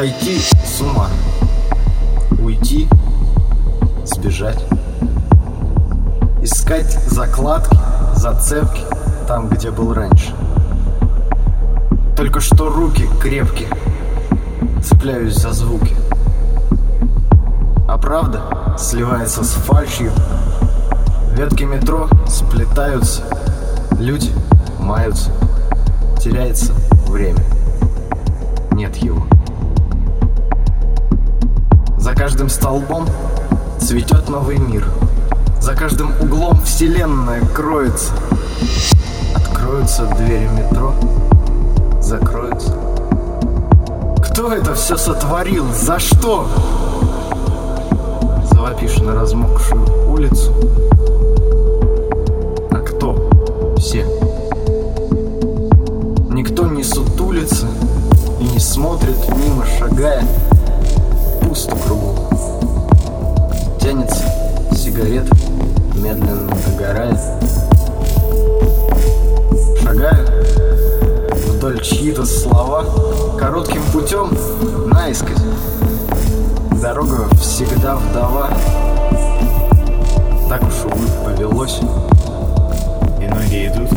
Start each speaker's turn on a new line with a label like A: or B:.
A: сойти с ума, уйти, сбежать, искать закладки, зацепки там, где был раньше. Только что руки крепкие, цепляюсь за звуки. А правда сливается с фальшью. Ветки метро сплетаются, люди маются, теряется время. Каждым столбом цветет новый мир. За каждым углом вселенная кроется. Откроются двери метро, закроются. Кто это все сотворил? За что? Завопишь на размокшую улицу. Сигарета, медленно догорает. Шагаю вдоль чьи-то слова коротким путем наискось. Дорога всегда вдова. Так уж, увы, повелось.
B: И ноги идут.